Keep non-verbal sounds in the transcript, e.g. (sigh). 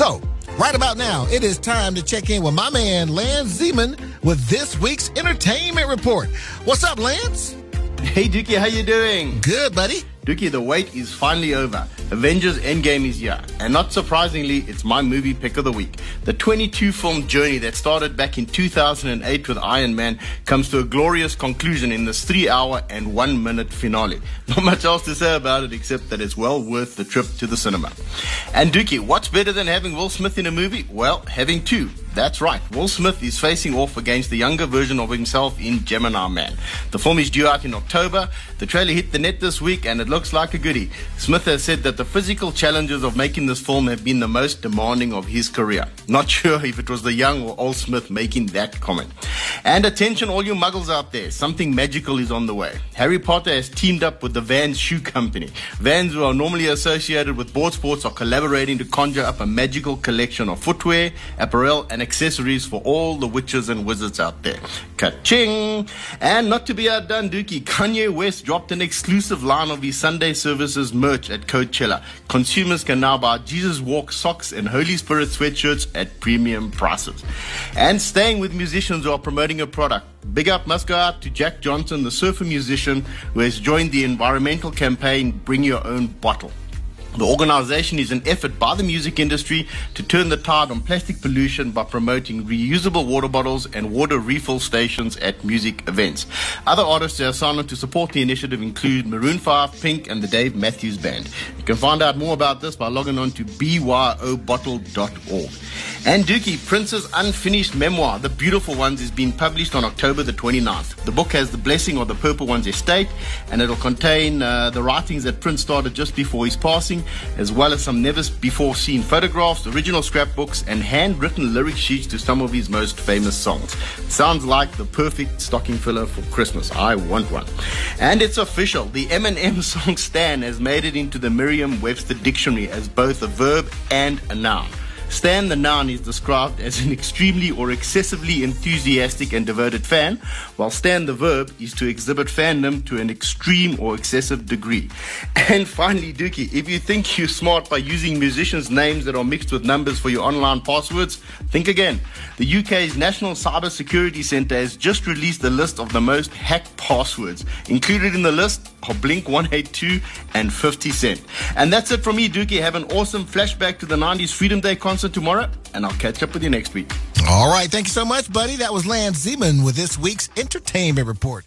So, right about now, it is time to check in with my man Lance Zeman with this week's entertainment report. What's up, Lance? Hey Dookie, how you doing? Good, buddy. Dookie, the wait is finally over. Avengers Endgame is here. And not surprisingly, it's my movie pick of the week. The 22 film journey that started back in 2008 with Iron Man comes to a glorious conclusion in this three hour and one minute finale. (laughs) Not much else to say about it except that it's well worth the trip to the cinema. And Dookie, what's better than having Will Smith in a movie? Well, having two. That's right. Will Smith is facing off against the younger version of himself in Gemini Man. The film is due out in October. The trailer hit the net this week and it looks like a goodie. Smith has said that the physical challenges of making this film have been the most demanding of his career. Not (laughs) sure if it was the young or old Smith making that comment. And attention, all you muggles out there, something magical is on the way. Harry Potter has teamed up with the Vans Shoe Company. Vans, who are normally associated with board sports, are collaborating to conjure up a magical collection of footwear, apparel, and accessories for all the witches and wizards out there. Ka-ching! And not to be outdone, Dookie, Kanye West dropped an exclusive line of his Sunday services merch at Coachella. Consumers can now buy Jesus Walk socks and Holy Spirit sweatshirts at premium prices. And staying with musicians who are promoting a product, Big up must go out to Jack Johnson, the surfer musician who has joined the environmental campaign Bring Your Own Bottle. The organization is an effort by the music industry to turn the tide on plastic pollution by promoting reusable water bottles and water refill stations at music events. Other artists that are signed on to support the initiative include Maroon 5, Pink, and the Dave Matthews Band. You can find out more about this by logging on to byobottle.org. And Dookie, Prince's unfinished memoir, The Beautiful Ones, is being published on October the 29th. The book has the blessing of the Purple One's estate, and it'll contain uh, the writings that Prince started just before his passing, as well as some never before seen photographs, original scrapbooks, and handwritten lyric sheets to some of his most famous songs. Sounds like the perfect stocking filler for Christmas. I want one. And it's official. The Eminem (laughs) song Stan has made it into the Merriam-Webster dictionary as both a verb and a noun. Stan the noun is described as an extremely or excessively enthusiastic and devoted fan, while Stan the verb is to exhibit fandom to an extreme or excessive degree. (laughs) And finally, Dookie, if you think you're smart by using musicians' names that are mixed with numbers for your online passwords, think again. The UK's National Cyber Security Centre has just released the list of the most hacked passwords. Included in the list Blink 182 and 50 Cent. And that's it from me, Dookie. Have an awesome flashback to the 90s Freedom Day concert tomorrow, and I'll catch up with you next week. All right. Thank you so much, buddy. That was Lance Zeman with this week's entertainment report.